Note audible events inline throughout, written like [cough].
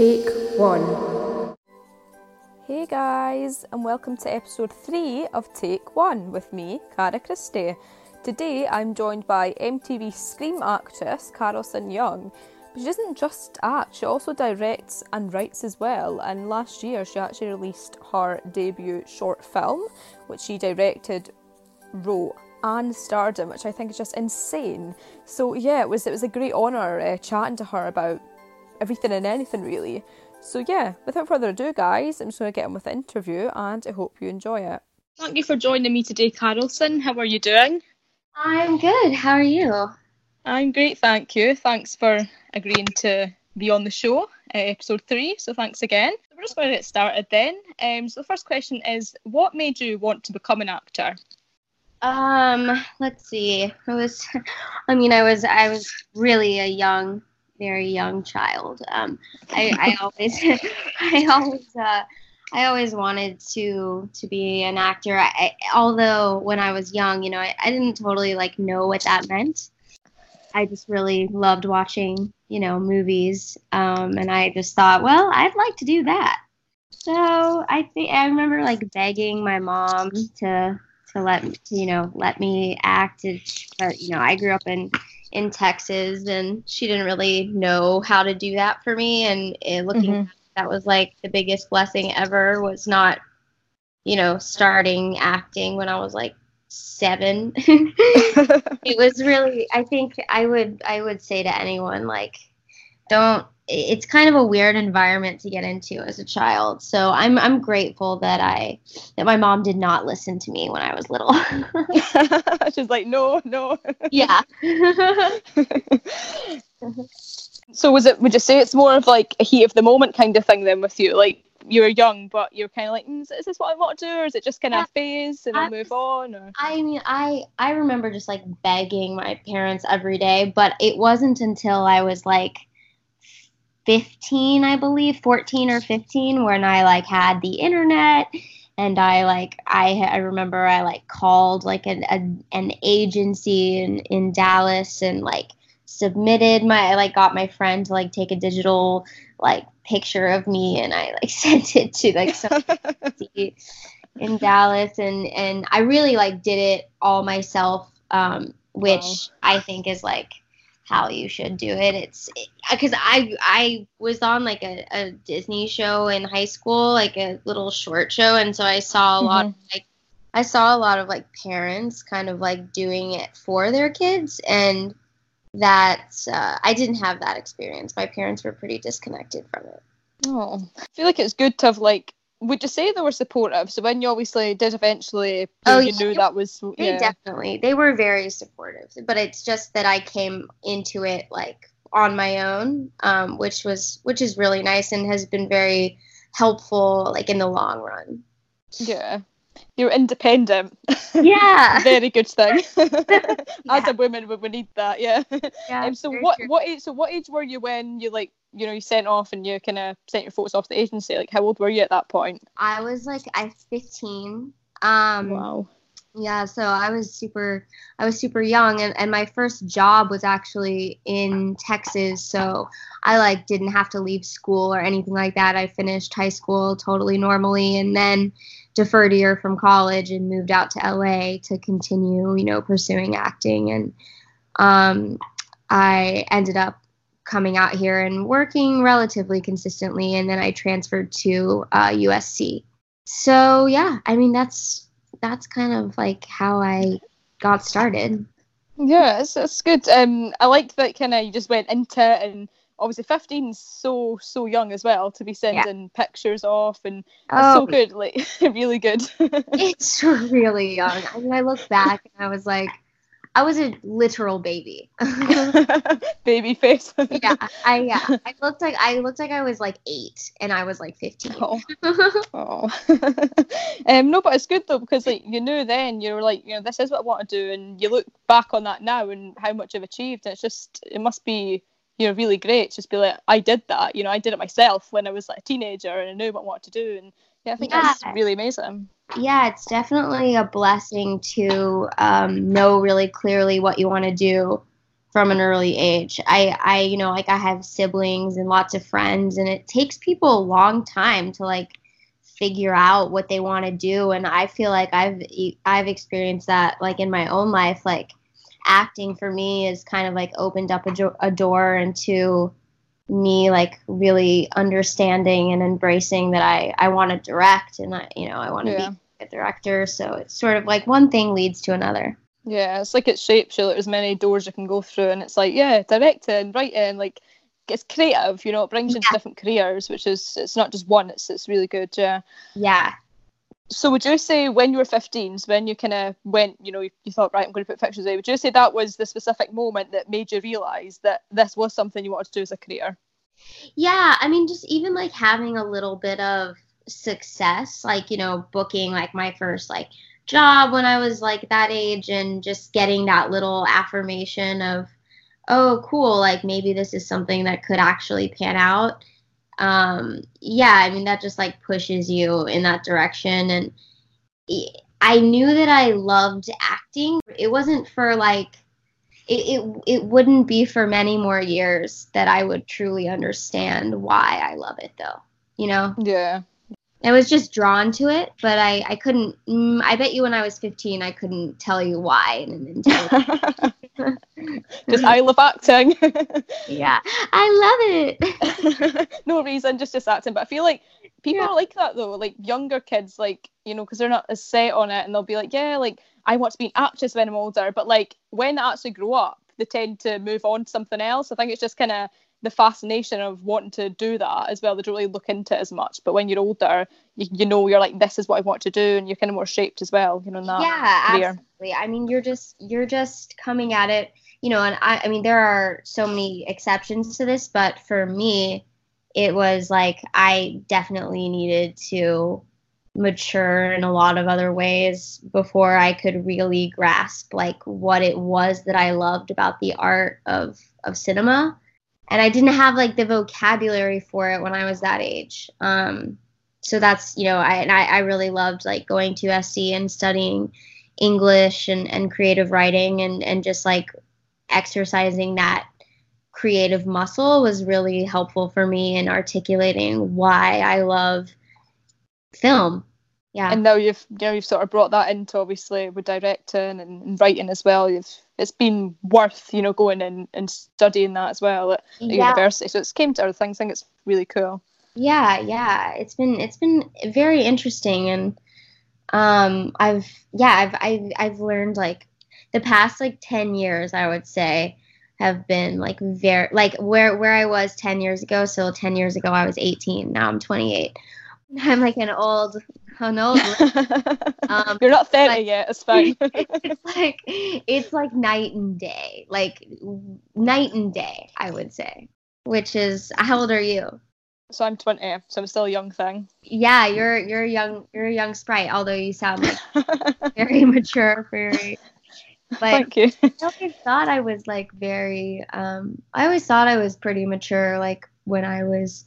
Take one. Hey guys, and welcome to episode 3 of Take 1 with me, Cara Christie. Today I'm joined by MTV Scream actress Carolson Young. But she doesn't just act, she also directs and writes as well. And last year she actually released her debut short film, which she directed, wrote, and starred in, which I think is just insane. So yeah, it was it was a great honour uh, chatting to her about everything and anything really. So yeah, without further ado, guys, I'm just going to get on with the interview, and I hope you enjoy it. Thank you for joining me today, Carolson. How are you doing? I'm good. How are you? I'm great, thank you. Thanks for agreeing to be on the show, uh, episode three. So thanks again. We're just going to get started then. Um, so the first question is, what made you want to become an actor? Um, let's see. It was, [laughs] I mean, I was, I was really a young, very young child. Um, I, I always, [laughs] I always, uh, I always wanted to to be an actor. I, although when I was young, you know, I, I didn't totally like know what that meant. I just really loved watching, you know, movies, um, and I just thought, well, I'd like to do that. So I think I remember like begging my mom to to let you know let me act, but you know, I grew up in in Texas, and she didn't really know how to do that for me. And uh, looking mm-hmm that was like the biggest blessing ever was not you know starting acting when i was like seven [laughs] [laughs] it was really i think i would i would say to anyone like don't it's kind of a weird environment to get into as a child so i'm i'm grateful that i that my mom did not listen to me when i was little [laughs] she's like no no [laughs] yeah [laughs] So was it? Would you say it's more of like a heat of the moment kind of thing then with you? Like you were young, but you're kind of like, mm, is this what I want to do, or is it just kind of yeah, phase and I'll move on? Or? I mean, I I remember just like begging my parents every day, but it wasn't until I was like 15, I believe, 14 or 15, when I like had the internet and I like I I remember I like called like an a, an agency in in Dallas and like submitted my I like got my friend to like take a digital like picture of me and I like [laughs] sent it to like some [laughs] in Dallas and and I really like did it all myself um which wow. I think is like how you should do it it's because it, I I was on like a, a Disney show in high school like a little short show and so I saw a mm-hmm. lot of like I saw a lot of like parents kind of like doing it for their kids and that uh, I didn't have that experience. My parents were pretty disconnected from it. Oh, I feel like it's good to have like. Would you say they were supportive? So when you obviously did eventually, you, oh, you knew that was. Yeah. They definitely, they were very supportive. But it's just that I came into it like on my own, um, which was which is really nice and has been very helpful, like in the long run. Yeah you're independent. [laughs] Yeah. Very good thing. yeah. [laughs] As a woman, we, we need that. Yeah. Yeah. Um, so what true. what age? So what age were you when you like you know you sent off and you kind of sent your photos off the agency? Like how old were you at that point? I was like I was 15. Um, wow. Yeah, so I was super I was super young and, and my first job was actually in Texas, so I like didn't have to leave school or anything like that. I finished high school totally normally and then deferred a year from college and moved out to LA to continue, you know, pursuing acting. And um, I ended up coming out here and working relatively consistently. And then I transferred to uh, USC. So yeah, I mean that's that's kind of like how I got started. Yeah, it's, it's good. Um, I like that kind of you just went into it and obviously 15 so so young as well to be sending yeah. pictures off and oh. so good like [laughs] really good [laughs] it's really young i mean i look back and i was like i was a literal baby. [laughs] [laughs] Baby face. Yeah [laughs] i yeah. I looked like i looked like i was like eight and i was like 15 oh, oh. um no but it's good though because like you knew then you were like you know this is what i want to do and you look back on that now and how much you've achieved and it's just it must be you know really great just be like I did that you know I did it myself when I was like a teenager and I knew what I wanted to do and yeah I think yeah. that's really amazing yeah it's definitely a blessing to um, know really clearly what you want to do from an early age. I, I, you know, like I have siblings and lots of friends, and it takes people a long time to like figure out what they want to do. And I feel like I've, I've experienced that like in my own life. Like acting for me is kind of like opened up a, jo- a door into me like really understanding and embracing that I, I want to direct and I, you know, I want to Yeah. be a director. So it's sort of like one thing leads to another. Yeah, it's like it shapes you. There's many doors you can go through, and it's like yeah, directing, writing, like it's creative. You know, it brings you into different careers, which is it's not just one. It's it's really good. Yeah. Yeah. So would you say when you were 15, so when you kind of went, you know, you, you thought right, I'm going to put pictures away. Would you say that was the specific moment that made you realise that this was something you wanted to do as a career? Yeah, I mean, just even like having a little bit of success, like, you know, booking like my first like job when I was like that age and just getting that little affirmation of, oh, cool, like maybe this is something that could actually pan out. Um, yeah, I mean, that just like pushes you in that direction. And I knew that I loved acting. It wasn't for like, it, it it wouldn't be for many more years that I would truly understand why I love it though. You know, Yeah. I was just drawn to it, but I I couldn't. Mm, I bet you when I was 15, I couldn't tell you why. And until, [laughs] just I love acting. [laughs] yeah, I love it. [laughs] no reason, just just acting. But I feel like people Yeah. are like that though. Like younger kids, like you know, because they're not as set on it, and they'll be like, yeah, like I want to be an actress when I'm older. But like when they actually grow up, they tend to move on to something else. I think it's just kind of the fascination of wanting to do that as well. They don't really look into it as much. But when you're older, you, you know you're like, this is what I want to do, and you're kind of more shaped as well. You know, that yeah, career. absolutely. I mean, you're just you're just coming at it, you know. And I I mean, there are so many exceptions to this, but for me, it was like I definitely needed to mature in a lot of other ways before I could really grasp like what it was that I loved about the art of of cinema. And I didn't have like the vocabulary for it when I was that age. Um, so that's you know, I and I, I really loved like going to SC and studying English and, and creative writing and, and just like exercising that creative muscle was really helpful for me in articulating why I love film. Yeah. and now you've you know you've sort of brought that into obviously with directing and, and writing as well. You've it's been worth you know going and, and studying that as well at, at yeah. university. So it's came to other things. I think it's really cool. Yeah, yeah. It's been it's been very interesting and um I've yeah, I've I've I've learned like the past like 10 years I would say have been like very like where where I was 10 years ago. So 10 years ago I was 18. Now I'm 28. [laughs] I'm like an old an old [laughs] Um, You're not thirty but- yet. It's fine. [laughs] it's like it's like night and day. Like night and day, I would say. Which is how old are you? so I'm twenty, so I'm still a young thing. Yeah, you're you're a young you're a young sprite, although you sound like very mature for your. [laughs] But Thank you. I always thought I was like very um I always thought I was pretty mature like when I was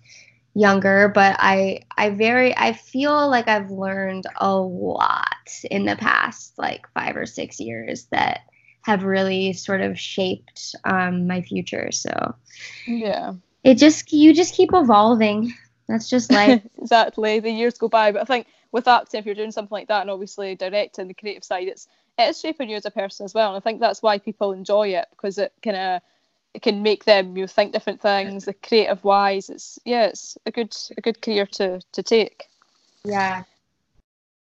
younger, but I I very I feel like I've learned a lot in the past like 5 or 6 years that have really sort of shaped um my future. So yeah, it just you just keep evolving. That's just [laughs] life. exactly. The years go by, but I think with acting, if you're doing something like that, and obviously directing the creative side, it's it is shaping you as a person as well. And I think that's why people enjoy it because it kind of it can make them you know, think different things. The creative wise, it's yeah, it's a good a good career to to take. yeah.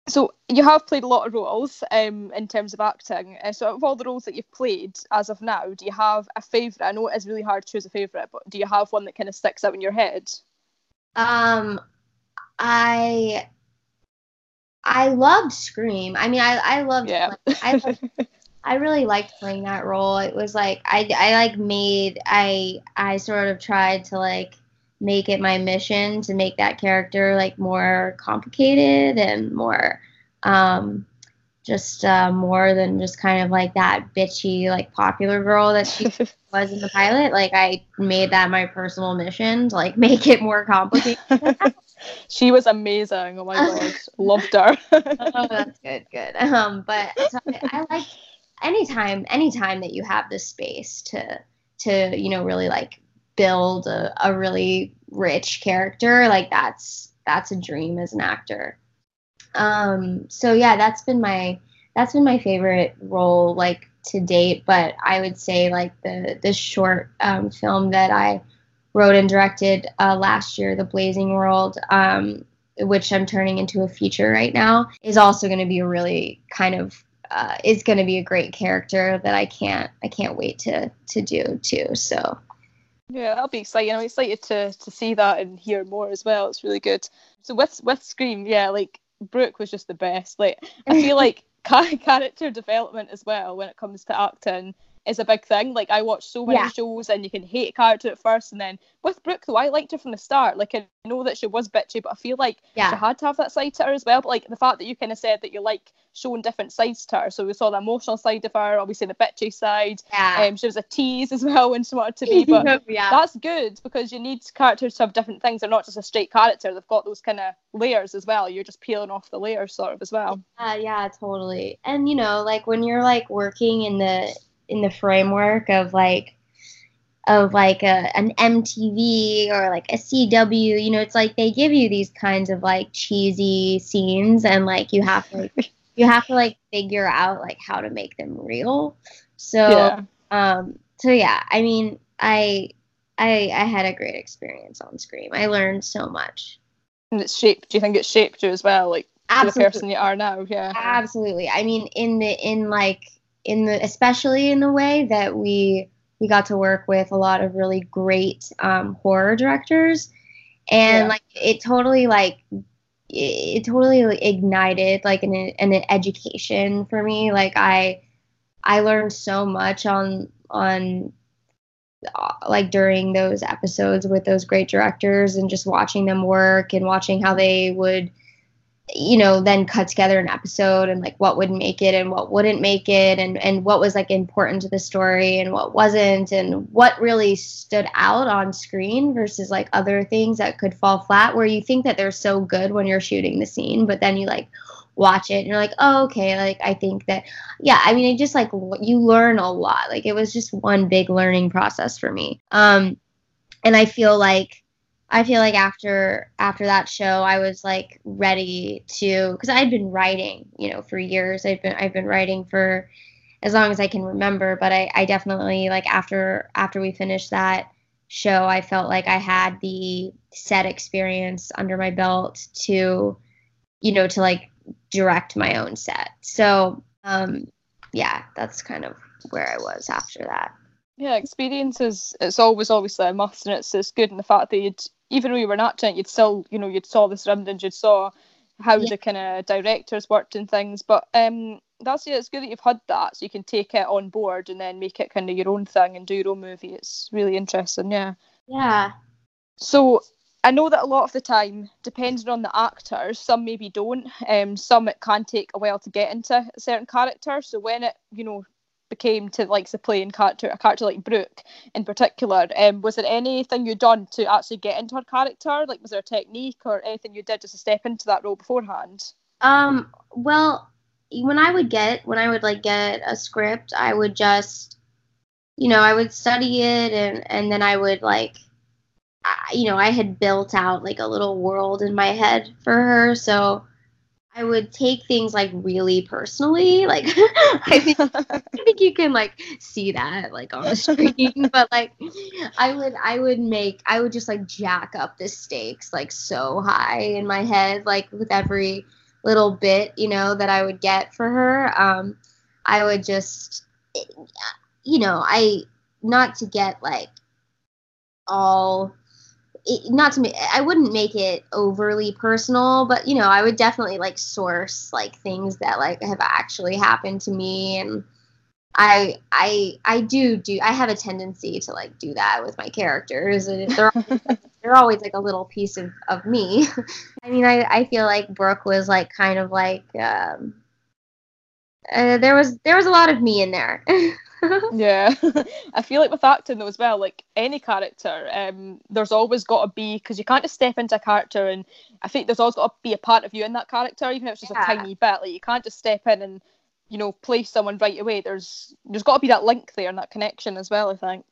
So you have played a lot of roles um, in terms of acting. Uh, so of all the roles that you've played as of now, do you have a favourite? I know it is really hard to choose a favourite, but do you have one that kind of sticks out in your head? Um, I I loved Scream. I mean, I I loved. Yeah. I loved, I really liked playing that role. It was like I I like made I I sort of tried to like make it my mission to make that character like more complicated and more um just uh, more than just kind of like that bitchy like popular girl that she [laughs] was in the pilot. Like I made that my personal mission to like [laughs] make it more complicated. [laughs] she was amazing. Oh my [laughs] god, loved her. oh, that's good, good. Um, but so I, I like anytime anytime that you have the space to to you know really like build a, a really rich character like that's that's a dream as an actor um so yeah that's been my that's been my favorite role like to date but i would say like the the short um, film that i wrote and directed uh, last year the blazing world um, which i'm turning into a feature right now is also going to be a really kind of uh, is going to be a great character that I can't I can't wait to to do too. So yeah, that'll be exciting. I'm excited to to see that and hear more as well. It's really good. So with with Scream, yeah, like Brooke was just the best. Like I feel [laughs] like character development as well when it comes to acting is a big thing. Like I watch so many yeah. shows and you can hate a character at first and then with Brooke though I liked her from the start. Like I know that she was bitchy but I feel like yeah. she had to have that side to her as well. But like the fact that you kind of said that you like showing different sides to her. So we saw the emotional side of her, obviously the bitchy side. Yeah. Um, she was a tease as [laughs] well when she wanted to be. [laughs] But yeah. that's good because you need characters to have different things. They're not just a straight character. They've got those kind of layers as well. You're just peeling off the layers sort of as well. Uh, yeah, totally. And you know, like when you're like working in the in the framework of like of like a, an MTV or like a CW, you know, it's like they give you these kinds of like cheesy scenes and like you have to like, you have to like figure out like how to make them real. So yeah. um so yeah, I mean, I I I had a great experience on Scream. I learned so much. And it's shaped. Do you think it shaped you as well, like Absolutely. the person you are now? Yeah. Absolutely. I mean, in the in like in the especially in the way that we we got to work with a lot of really great um, horror directors and yeah. like it totally like it, it totally ignited like an, an education for me like i i learned so much on on uh, like during those episodes with those great directors and just watching them work and watching how they would you know then cut together an episode and like what would make it and what wouldn't make it and and what was like important to the story and what wasn't and what really stood out on screen versus like other things that could fall flat where you think that they're so good when you're shooting the scene but then you like watch it and you're like oh okay like i think that yeah i mean it just like you learn a lot. Like it was just one big learning process for me. Um and i feel like I feel like after after that show, I was like ready to because I'd been writing, you know, for years. I've been I've been writing for as long as I can remember. But I, I definitely like after after we finished that show, I felt like I had the set experience under my belt to, you know, to like direct my own set. So um, yeah, that's kind of where I was after that. Yeah, experience is it's always obviously a must, and it's it's good in the fact that you'd even though you were not acting, you'd still, you know, you'd saw the surroundings, you'd saw how yeah. the kind of directors worked and things. But um, that's yeah, it's good that you've had that, so you can take it on board and then make it kind of your own thing and do your own movie. It's really interesting, yeah. Yeah. So I know that a lot of the time, depending on the actors, some maybe don't. Um, some it can take a while to get into a certain character. So when it, you know, became to like the playing character a character like Brooke in particular. Um, was there anything you'd done to actually get into her character? Like was there a technique or anything you did just to step into that role beforehand? Um, well, when I would get when I would like get a script, I would just you know, I would study it and and then I would like I, you know, I had built out like a little world in my head for her, so I would take things like really personally. Like [laughs] I think I think you can like see that like on the screen. [laughs] but like I would I would make I would just like jack up the stakes like so high in my head, like with every little bit, you know, that I would get for her. Um I would just you know, I not to get like all it, not to me i wouldn't make it overly personal but you know i would definitely like source like things that like have actually happened to me and i i i do do i have a tendency to like do that with my characters and they're always, [laughs] they're always like a little piece of, of me. [laughs] I mean i i feel like brooke was like kind of like um uh, there was there was a lot of me in there [laughs] [laughs] yeah, [laughs] I feel like with acting though as well, like any character, um, there's always got to be because you can't just step into a character, and I think there's always got to be a part of you in that character, even if it's just yeah. a tiny bit. Like you can't just step in and you know, play someone right away. There's there's got to be that link there and that connection as well. I think.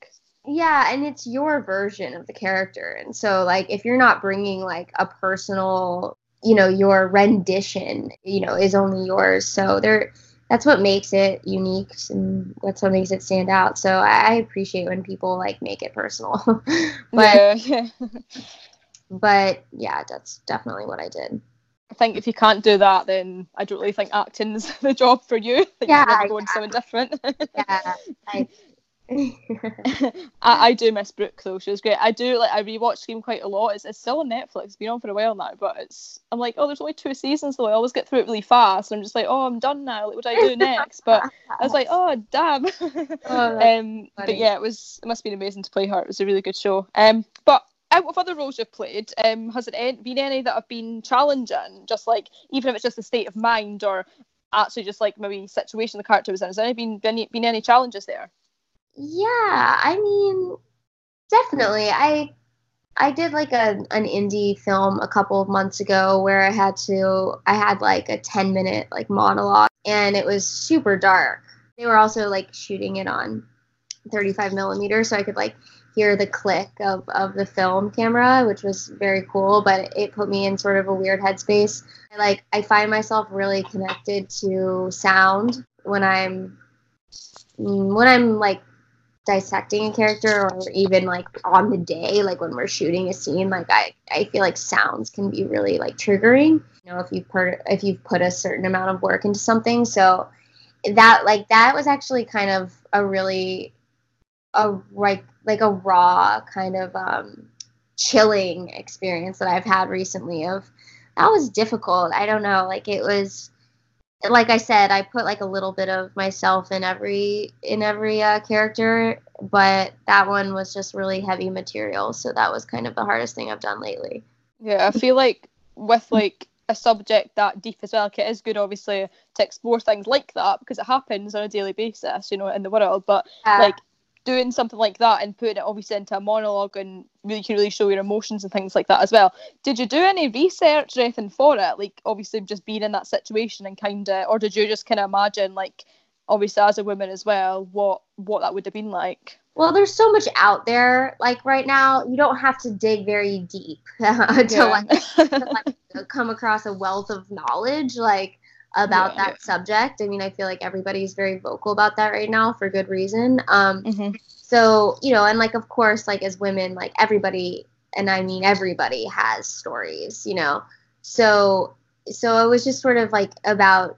Yeah, and it's your version of the character, and so like if you're not bringing like a personal, you know, your rendition, you know, is only yours. So there, that's what makes it unique, and that's what makes it stand out. So I, appreciate when people like make it personal. [laughs] but yeah. [laughs] but yeah, that's definitely what I did. I think if you can't do that, then I don't really think acting's [laughs] the job for you. Yeah, you go different. Yeah, I, [laughs] I, I do miss Brooke though. She was great. I do like I rewatch Scream quite a lot. It's, it's still on Netflix. It's been on for a while now, but it's I'm like, oh, there's only two seasons though. I always get through it really fast. And I'm just like, oh, I'm done now. Like, what do I do next? But I was like, oh, damn. [laughs] Oh, um, but yeah, it was. It must have been amazing to play her. It was a really good show. Um, but out of other roles you've played, um, has it been any that have been challenging? Just like even if it's just a state of mind or actually just like maybe situation the character was in. Has there any been been, been any challenges there? Yeah, I mean, definitely. I I did like a an indie film a couple of months ago where I had to I had like a 10 minute like monologue and it was super dark. They were also like shooting it on 35 millimeter so I could like hear the click of, of the film camera, which was very cool, but it put me in sort of a weird headspace. I, like I find myself really connected to sound when I'm when I'm like dissecting a character or even like on the day like when we're shooting a scene like i i feel like sounds can be really like triggering you know if you've put if you've put a certain amount of work into something. So that like that was actually kind of a really a like like a raw kind of um chilling experience that i've had recently of that was difficult. I don't know like it was like I said, I put like a little bit of myself in every in every uh, character, but that one was just really heavy material, so that was kind of the hardest thing I've done lately. Yeah, I feel like with like a subject that deep as well, like, it is good obviously to explore things like that because it happens on a daily basis, you know, in the world. But Yeah. like doing something like that and putting it obviously into a monologue and really can really show your emotions and things like that as well. Did you do any research or anything for it? Like obviously just being in that situation and kinda or did you just kinda imagine like obviously as a woman as well, what what that would have been like? Well, there's so much out there. Like right now, you don't have to dig very deep [laughs] to like [laughs] to, like come across a wealth of knowledge like about Yeah. that subject. I mean, I feel like everybody's very vocal about that right now for good reason. Um, Mhm. so you know and like of course like as women like everybody and i mean everybody has stories you know so so it was just sort of like about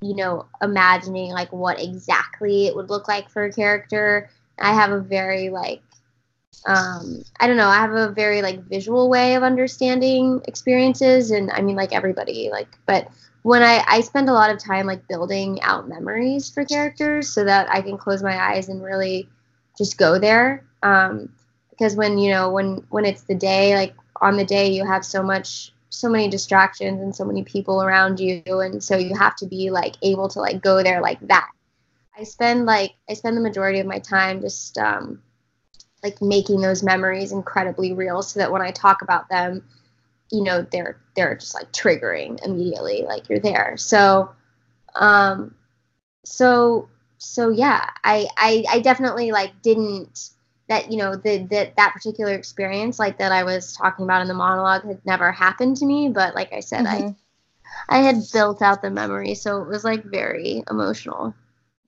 you know imagining like what exactly it would look like for a character i have a very like um i don't know i have a very like visual way of understanding experiences and i mean like everybody like but when I, I spend a lot of time like building out memories for characters so that I can close my eyes and really just go there. Um, because when you know when when it's the day, like on the day, you have so much so many distractions and so many people around you, and so you have to be like able to like go there like that. I spend like I spend the majority of my time just um, like making those memories incredibly real, so that when I talk about them, you know they're they're just like triggering immediately like you're there so um so so yeah i i, I definitely like didn't that you know the, the that particular experience like that i was talking about in the monologue had never happened to me but like i said Mhm. i i had built out the memory so it was like very emotional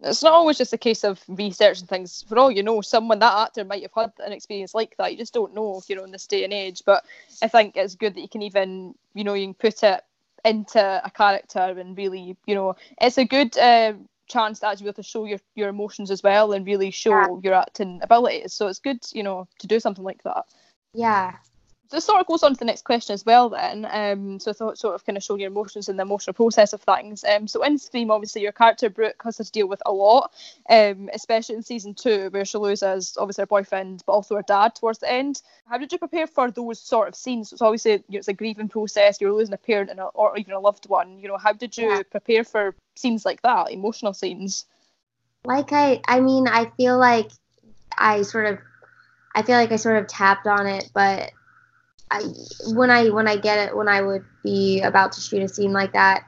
it's not always just a case of research and things. For all you know, someone that actor might have had an experience like that. You just don't know, you know, in this day and age. But I think it's good that you can even, you know, you can put it into a character and really, you know, it's a good uh, chance to actually be able to show your your emotions as well and really show Yeah. your acting abilities. So it's good, you know, to do something like that. yeah this sort of goes on to the next question as well then um so I thought sort of kind of showing your emotions and the emotional process of things. Um so in Scream obviously your character Brooke has to deal with a lot um especially in season two where she loses obviously her boyfriend but also her dad towards the end. How did you prepare for those sort of scenes? It's obviously you know, it's a grieving process you're losing a parent and a, or even a loved one. You know how did you Yeah. prepare for scenes like that emotional scenes? Like i i mean i feel like i sort of i feel like i sort of tapped on it but i when i when i get it when i would be about to shoot a scene like that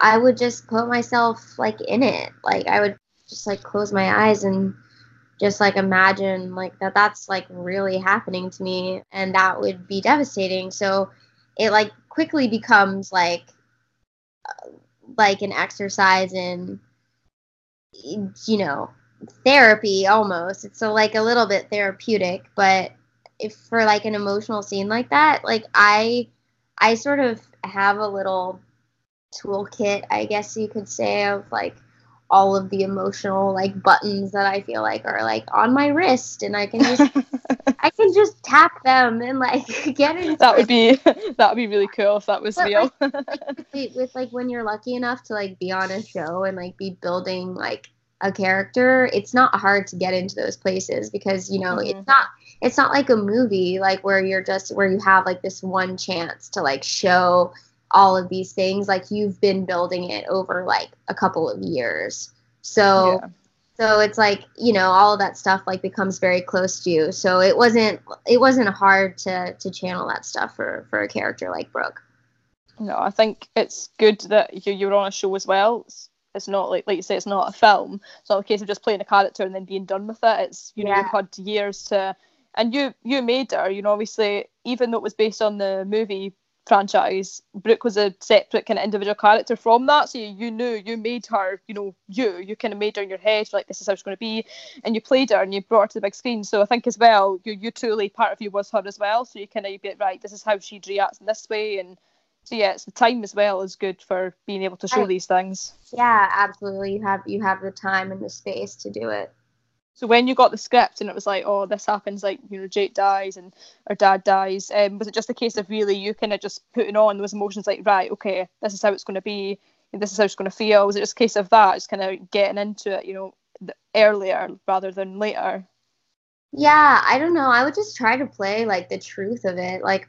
I would just put myself like in it. Like I would just like close my eyes and just like imagine like that that's like really happening to me and that would be devastating. So it like quickly becomes like uh, like an exercise in you know therapy almost it's so like a little bit therapeutic but if for like an emotional scene like that like i i sort of have a little toolkit i guess you could say of like all of the emotional like buttons that I feel like are like on my wrist and I can just [laughs] I can just tap them and like [laughs] get it. That would be [laughs] that would be really cool if that was but, real. Like, with, with like when you're lucky enough to like be on a show and like be building like a character, it's not hard to get into those places because you know mm-hmm. it's not it's not like a movie like where you're just where you have like this one chance to like show all of these things. Like you've been building it over like a couple of years. So yeah. so it's like you know all of that stuff like becomes very close to you. So it wasn't it wasn't hard to to channel that stuff for for a character like brooke. No i think it's good that you, you're on a show as well. it's, it's not like like you say it's not a film it's not a case of just playing a character and then being done with it it's you know yeah. you've had years to and you you made her you know obviously even though it was based on the movie franchise, Brooke was a separate kind of individual character from that. So you, you knew you made her, you know, you. You kind of made her in your head, like this is how she's going to be, and you played her and you brought her to the big screen. So I think as well, you you truly part of you was her as well. So you kind of get right. This is how she'd react in this way, and so yeah, it's the time as well is good for being able to show these things. Yeah, absolutely. You have you have the time and the space to do it. So when you got the script and it was like, oh, this happens, like you know, Jake dies and her dad dies, um, was it just a case of really you kind of just putting on those emotions, like, right, okay, this is how it's going to be, this is how it's going to feel? Was it just a case of that, just kind of getting into it, you know, earlier rather than later? Yeah, I don't know. I would just try to play like the truth of it. Like,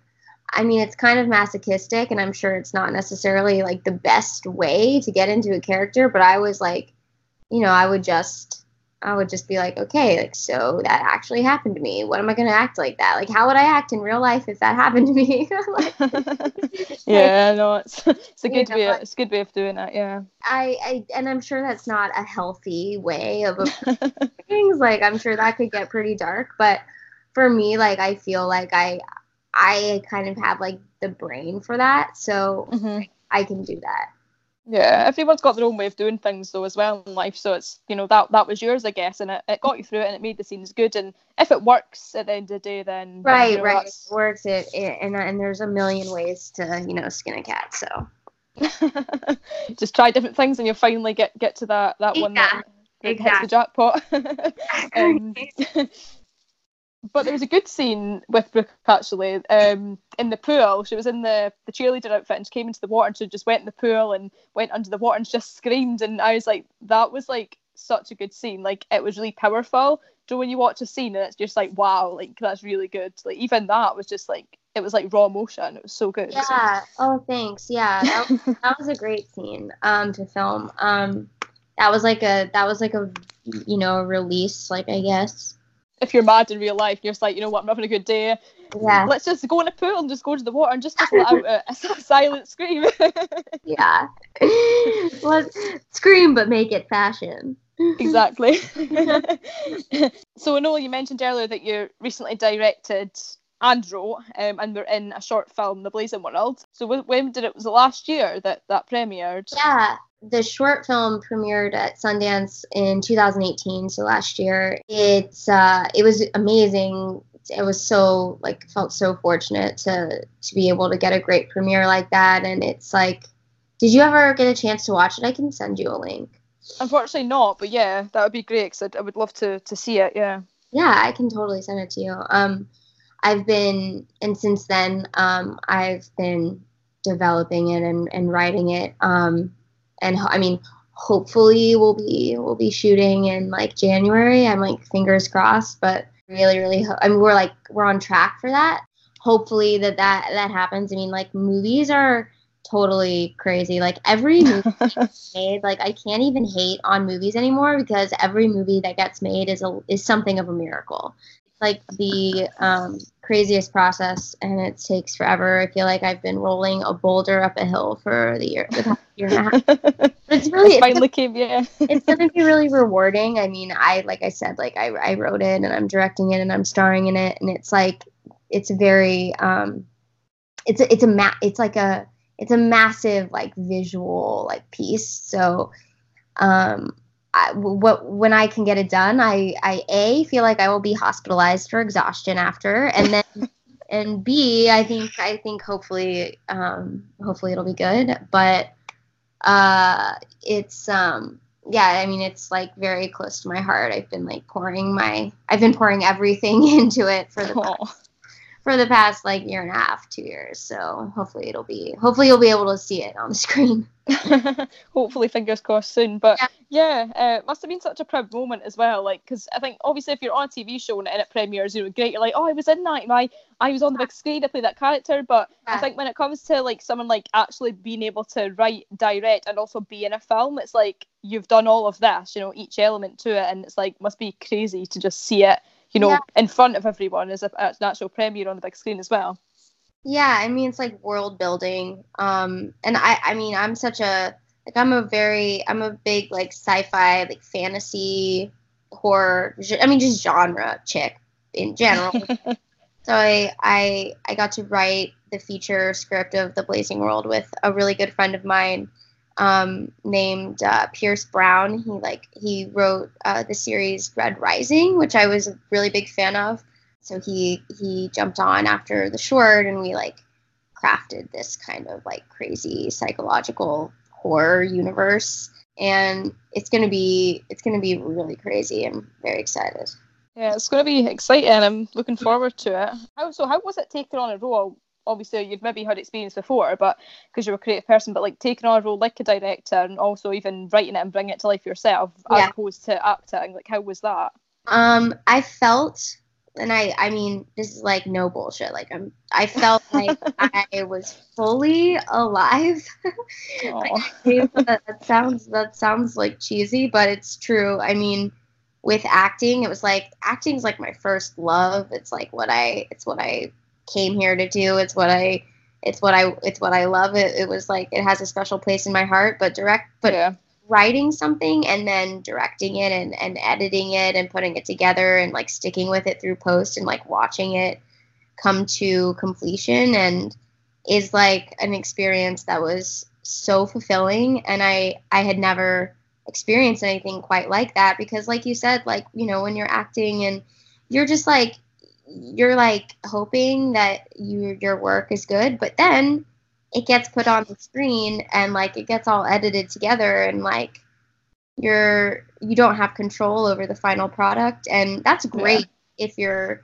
I mean, it's kind of masochistic, and I'm sure it's not necessarily like the best way to get into a character, but I was like, you know, I would just I would just be like, okay, like so that actually happened to me. What am I gonna act like that? Like how would I act in real life if that happened to me? [laughs] [laughs] like, yeah, no, it's [laughs] it's a good way. Know, it's a good way of doing it. Yeah. I, I and I'm sure that's not a healthy way of things. Like I'm sure that could get pretty dark, but for me, like I feel like I I kind of have like the brain for that, so mm-hmm. I can do that. Yeah, everyone's got their own way of doing things though as well in life. So it's you know that that was yours, I guess, and it, it got you through it and it made the scenes good. And if it works at the end of the day, then right, you know, right, it works. It, it and and there's a million ways to you know skin a cat. So [laughs] just try different things and you'll finally get get to that that one that, that exactly. hits the jackpot. [laughs] [laughs] um, but there was a good scene with Brooke actually um, in the pool. She was in the, the cheerleader outfit and she came into the water and she just went in the pool and went under the water and just screamed. And I was like, that was like such a good scene. Like it was really powerful. So when you watch a scene and it's just like, wow, like that's really good. Like even that was just like it was like raw emotion. It was so good. Yeah. Oh, thanks. Yeah, that was, [laughs] that was a great scene um, to film. Um, that was like a that was like a you know a release, like I guess if you're mad in real life, you're just like, you know what, I'm having a good day. Yeah. Let's just go in a pool and just go to the water and just, just let out uh, a, [laughs] a silent scream. [laughs] yeah. [laughs] Let's scream, but make it fashion. exactly. so I know you mentioned earlier that you recently directed and wrote, um, and we're in a short film, The Blazing World. So when did it? Was it last year that that premiered? Yeah, the short film premiered at Sundance in 2018, so last year. It's uh, it was amazing. It was so like felt so fortunate to to be able to get a great premiere like that. And it's like, did you ever get a chance to watch it? I can send you a link. Unfortunately, not. But yeah, that would be great because I would love to to see it. Yeah. Yeah, I can totally send it to you. Um, I've been and since then, um, I've been developing it and, and writing it. Um, and I mean, hopefully we'll be we'll be shooting in like January. I'm like fingers crossed, but really, really, ho- I mean, we're like we're on track for that. Hopefully that that that happens. I mean, like movies are totally crazy. Like every [laughs] movie made, like I can't even hate on movies anymore because every movie that gets made is a is something of a miracle. like the um, craziest process, and it takes forever. I feel like I've been rolling a boulder up a hill for the year, the past year and a half. [laughs] But it's really, it's, finally came, yeah. it's gonna be [laughs] really rewarding. I mean, I like I said, like I, I wrote it and I'm directing it and I'm starring in it, and it's like it's very um, it's a, it's a ma- it's like a it's a massive like visual like piece. So um, I, what when I can get it done, I I a feel like I will be hospitalized for exhaustion after, and then. [laughs] And B, I think I think hopefully um, hopefully it'll be good. But uh, it's um, yeah, I mean, it's like very close to my heart. I've been like pouring my, I've been pouring everything [laughs] into it for the Aw. For the past like year and a half, two years. So hopefully it'll be, hopefully you'll be able to see it on the [laughs] screen. [laughs] Hopefully, fingers crossed soon. But Yeah. yeah, uh, it must have been such a proud moment as well. Like, because I think obviously if you're on a TV show and it premieres, you know, great. You're like, oh, I was in that. Know, I, I was on the big screen. I played that character. But I think when it comes to like someone like actually being able to write, direct, and also be in a film, it's like you've done all of this. You know, each element to it, and it's like must be crazy to just see it. You know, Yeah. in front of everyone as a, an actual premiere on the big screen as well. Yeah, I mean, it's like world building. Um, and I, I mean, I'm such a, like, I'm a very, I'm a big like sci-fi, like fantasy, horror. I mean, just genre chick in general. [laughs] So I, I I got to write the feature script of The Blazing World with a really good friend of mine um, named uh, Pierce Brown. He like he wrote uh, the series Red Rising, which I was a really big fan of. So he he jumped on after the short, and we like crafted this kind of like crazy psychological horror universe. And it's gonna be it's gonna be really crazy. I'm very excited. Yeah, it's to be exciting. I'm looking forward to it. How so? How was it taking on a role? Obviously, you'd maybe had experience before, but because you're a creative person, but like taking on a role like a director and also even writing it and bringing it to life yourself, Yeah. as opposed to acting. Like, how was that? Um, I felt, and I, I mean, this is like no bullshit. Like I'm, I felt [laughs] like I was fully alive. [laughs] That, that sounds, that sounds like cheesy, but it's true. I mean, with acting, it was like acting's like my first love. It's like what I, it's what I came mm-hmm. here to do. It's what I, it's what I, it's what I love. It, it was like it has a special place in my heart. But direct, but yeah, writing something and then directing it and, and editing it and putting it together and like sticking with it through post and like watching it come to completion and is like an experience that was so fulfilling and I I had never experienced anything quite like that because like you said like you know when you're acting and you're just like you're like hoping that you your work is good but then it gets put on the screen and like it gets all edited together and like you're you don't have control over the final product. And that's great if you're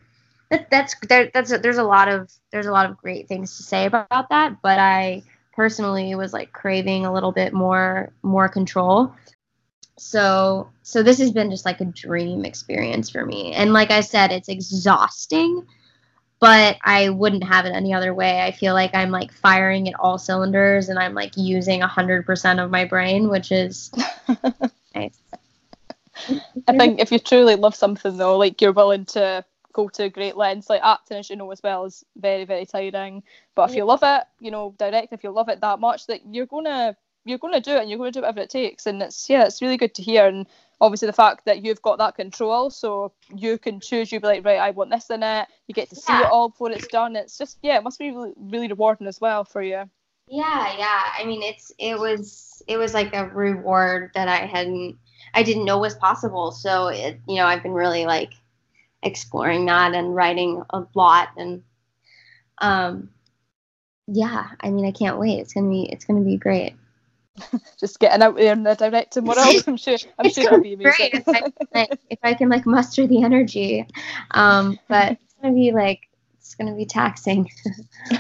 that, that's there, that's there's a lot of there's a lot of great things to say about that but i personally was like craving a little bit more more control so so this has been just like a dream experience for me and like i said it's exhausting but I wouldn't have it any other way. I feel like I'm like firing at all cylinders and I'm like using 100% of my brain, which is [laughs] nice. I think if you truly love something though, like you're willing to go to great lengths. Like acting, as you know as well, is very very tiring. But if you love it, you know, direct. If you love it that much, that you're gonna you're gonna do it and you're gonna do whatever it takes. And it's yeah, it's really good to hear. And obviously the fact that you've got that control, so you can choose. You be like, right, I want this in it. You get to see Yeah. it all before it's done. It's just yeah, it must be really, really rewarding as well for you. Yeah, yeah. I mean, it's it was it was like a reward that I hadn't I didn't know was possible. So it you know I've been really like exploring that and writing a lot and um yeah. I mean, I can't wait. It's gonna be it's gonna be great. [laughs] Just getting out there in the directing world. [laughs] I'm sure. I'm sure it'll gonna be be great amazing. if I, can, like, [laughs] if I can like muster the energy. Um, but it's gonna be like it's gonna be taxing.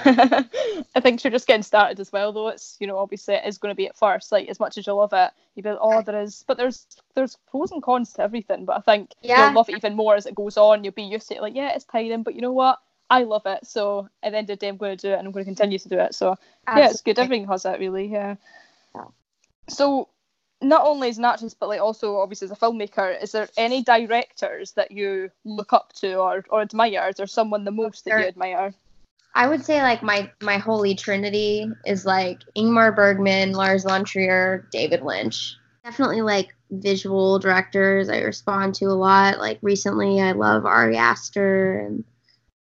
I think you're just getting started as well, though. It's you know obviously it is going to be at first, like as much as you love it, you be like, oh, there is, but there's there's pros and cons to everything. But I think Yeah. you'll love it even more as it goes on. You'll be used to it, like yeah, it's tiring, but you know what? I love it. So at the end of the day, I'm going to do it, and I'm going to continue to do it. So yeah, it's good. Everything has that really. Yeah. So not only as an actress, but like also obviously as a filmmaker, is there any directors that you look up to or, or admire? Is there someone the most that you admire? I would say like my my holy trinity is like Ingmar Bergman, Lars von Trier, David Lynch. Definitely like visual directors I respond to a lot. Like recently I love Ari Aster and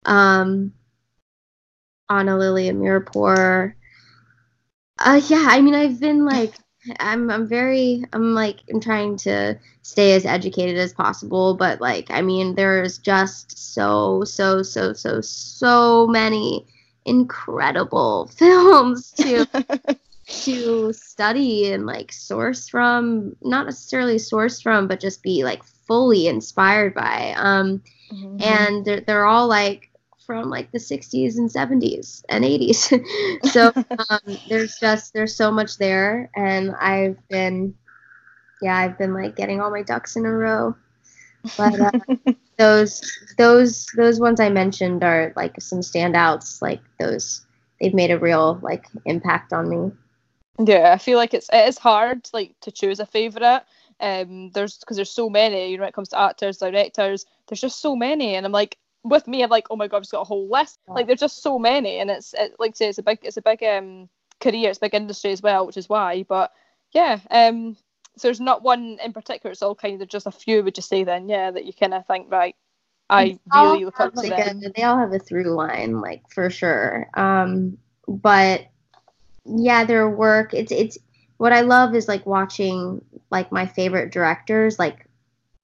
um Ana Lily Amirpour. Uh yeah, I mean I've been like I'm I'm very I'm like I'm trying to stay as educated as possible, but like I mean there's just so so so so so many incredible [laughs] films to [laughs] to study and like source from, not necessarily source from, but just be like fully inspired by. Um mm-hmm. and they're they're all like from like the 60s and 70s and 80s. [laughs] so [laughs] um, there's just there's so much there, and I've been yeah I've been like getting all my ducks in a row. But uh, [laughs] those those those ones I mentioned are like some standouts. Like those they've made a real like impact on me. Yeah, I feel like it's it is hard like to choose a favorite. Um, there's because there's so many. You know, when it comes to actors, directors, there's just so many, and I'm like, with me, I'm like, oh my god, I've just got a whole list. Like there's just so many, and it's it, like I say, it's a big, it's a big um career, it's a big industry as well, which is why. But yeah, um, so there's not one in particular. It's all kind of just a few. Would you say then? Yeah, that you kind of think right. I really look up to them. They all have a through line, like for sure. Um, but yeah, their work. It's it's what I love is like watching like my favorite directors like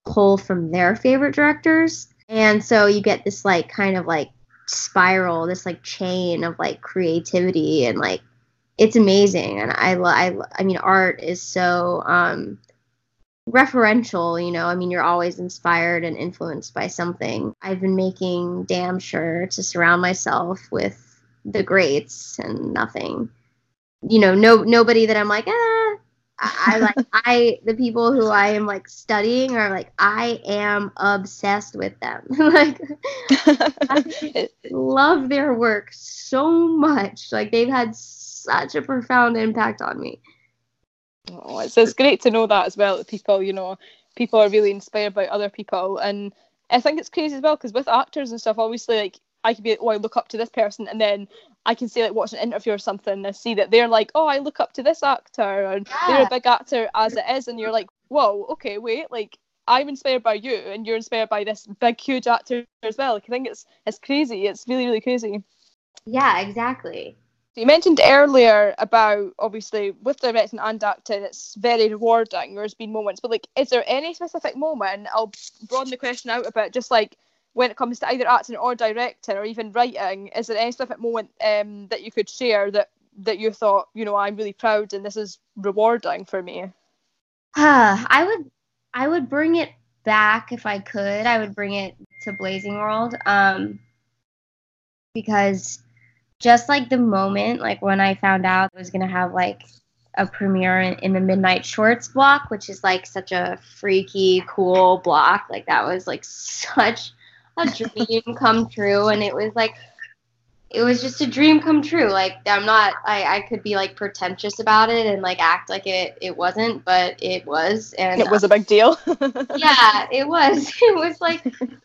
pull from their favorite directors and so you get this like kind of like spiral, this like chain of like creativity and like it's amazing. And I I I mean art is so um referential, you know. I mean, you're always inspired and influenced by something. I've been making damn sure to surround myself with the greats and nothing. You know, no nobody that I'm like, ah, I, like [laughs] I the people who I am like studying are like I am obsessed with them. [laughs] like I [laughs] love their work so much. Like they've had such a profound impact on me. Oh, it's it's great to know that as well. That people, you know, people are really inspired by other people, and I think it's crazy as well because with actors and stuff, obviously, like I could be, like, oh, I look up to this person, and then I can say like watch an interview or something and see that they're like, oh, I look up to this actor and yeah. they're a big actor as it is, and you're like, whoa, okay, wait, like I'm inspired by you and you're inspired by this big huge actor as well. Like, I think it's it's crazy. It's really really crazy. Yeah, exactly. You mentioned earlier about obviously with directing and acting, it's very rewarding. There's been moments, but like, is there any specific moment? I'll broaden the question out a bit. Just like when it comes to either acting or directing or even writing, is there any specific moment um, that you could share that that you thought, you know, I'm really proud and this is rewarding for me? Uh, I would I would bring it back if I could. I would bring it to Blazing World. Um, because just like the moment, like when I found out I was gonna have like a premiere in, in the Midnight Shorts block, which is like such a freaky, cool block. Like that was like such a dream come true and it was like it was just a dream come true. Like i'm not i i could be like pretentious about it and like act like it it wasn't but it was and it was a um, big deal? [laughs] yeah it was. [laughs] It was like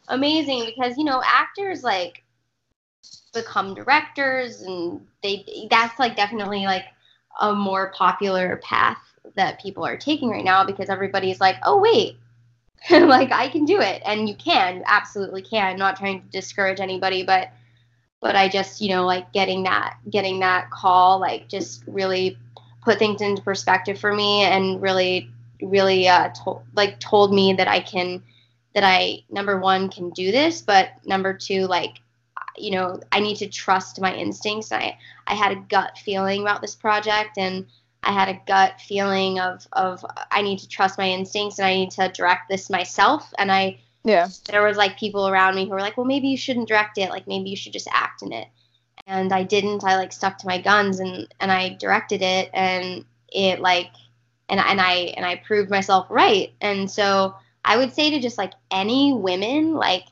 amazing because you know actors like become directors and they that's like definitely like a more popular path that people are taking right now because everybody's like oh wait [laughs] like I can do it and you can absolutely can. Not trying to discourage anybody but but I just you know like getting that getting that call like just really put things into perspective for me and really really uh to- like told me that I can that I number one can do this but number two like you know I need to trust my instincts. I I had a gut feeling about this project and I had a gut feeling of of I need to trust my instincts and I need to direct this myself. And I yeah, there was like people around me who were like, well, maybe you shouldn't direct it. Like maybe you should just act in it. And I didn't. I like stuck to my guns and and I directed it and it like and and I and I proved myself right. And so I would say to just like any women like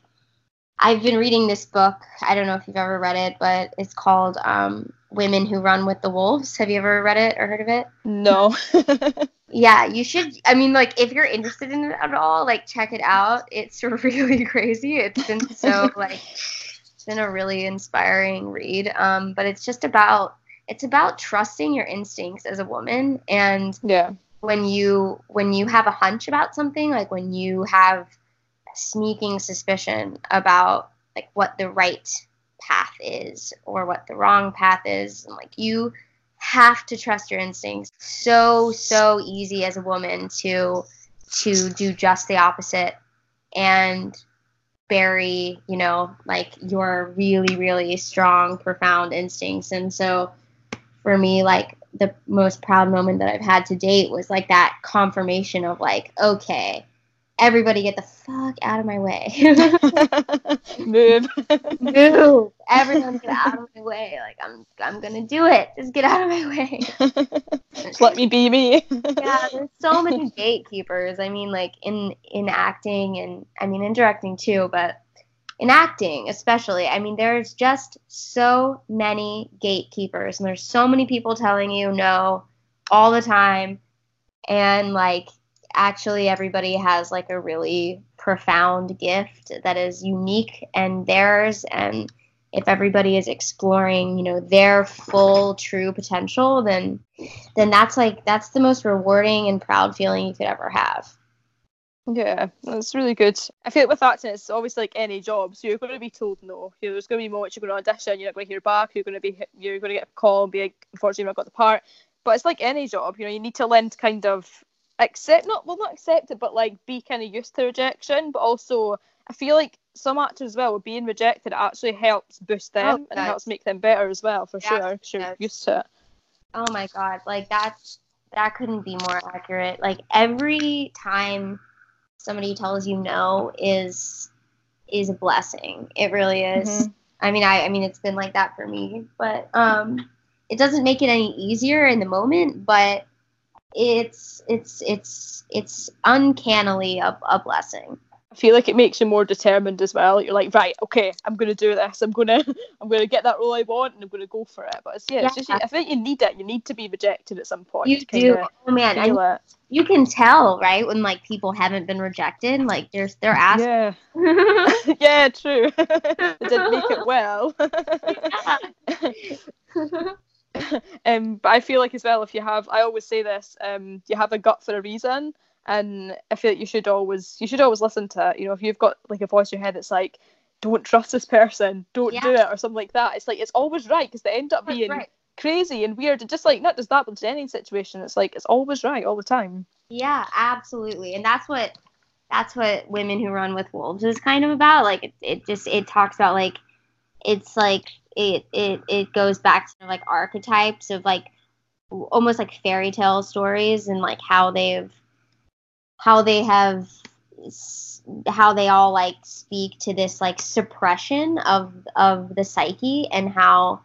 I've been reading this book. I don't know if you've ever read it, but it's called um, Women Who Run with the Wolves. Have you ever read it or heard of it? No. [laughs] [laughs] Yeah, you should. I mean, like, if you're interested in it at all, like, check it out. It's [laughs] really crazy. It's been so, like, it's been a really inspiring read. Um, but it's just about, it's about trusting your instincts as a woman. And yeah. when you, when you have a hunch about something, like when you have a sneaking suspicion about, like, what the right path is or what the wrong path is, and, like, you, have to trust your instincts. So so easy as a woman to to do just the opposite and bury, you know, like your really really strong profound instincts. And so for me like the most proud moment that I've had to date was like that confirmation of like okay, everybody get the fuck out of my way. [laughs] Move. Move. Everyone get out of my way. Like I'm I'm gonna do it. Just get out of my way. Just Let me be me. yeah, there's so many gatekeepers. I mean like in in acting and I mean in directing too, but in acting especially, I mean there's just so many gatekeepers and there's so many people telling you no all the time and like actually everybody has like a really profound gift that is unique and theirs. And if everybody is exploring you know their full true potential then then that's like that's the most rewarding and proud feeling you could ever have. Yeah that's really good. I feel like with acting it's always like any job so you're going to be told no. You know, there's going to be moments you're going to audition you're not going to hear back you're going to be you're going to get a call and be like unfortunately i've got the part. But it's like any job you know you need to to kind of accept not well not accept it but like be kind of used to rejection but also i feel like some actors as well being rejected actually helps boost them Oh, and yes. helps make them better as well for Yes, sure 'cause you're used to it. Oh my god like that's that couldn't be more accurate. Like every time somebody tells you no is is a blessing. It really is. Mhm. i mean i i mean it's been like that for me but um it doesn't make it any easier in the moment but it's it's it's it's uncannily a, a blessing I feel like it makes you more determined as well. You're like, right, okay, I'm gonna do this. I'm gonna, [laughs] I'm gonna get that role I want, and I'm gonna go for it. But it's yeah, it's just I think you need it. You need to be rejected at some point. you do oh man it. you can tell right when like people haven't been rejected like there's they're asking Yeah, [laughs] [laughs] yeah, true. they didn't make it well. [laughs] um, but I feel like as well, if you have, I always say this, um, you have a gut for a reason, and I feel like you should always, you should always listen to it. You know, if you've got like a voice in your head that's like, don't trust this person, don't do it, or something like that. It's like it's always right because they end up That's being right. crazy and weird, and just like not just that, but in any situation, it's like it's always right all the time. Yeah, absolutely. And that's what that's what women who run with wolves is kind of about. Like it, it just it talks about like it's like it it it goes back to like archetypes of like almost like fairy tale stories and like how they've how they have how they all like speak to this like suppression of of the psyche and how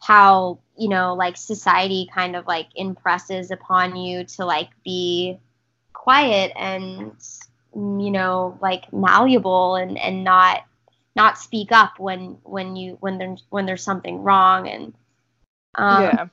how you know like society kind of like impresses upon you to like be quiet and you know like malleable and and not not speak up when when you when there's when there's something wrong and um, yeah,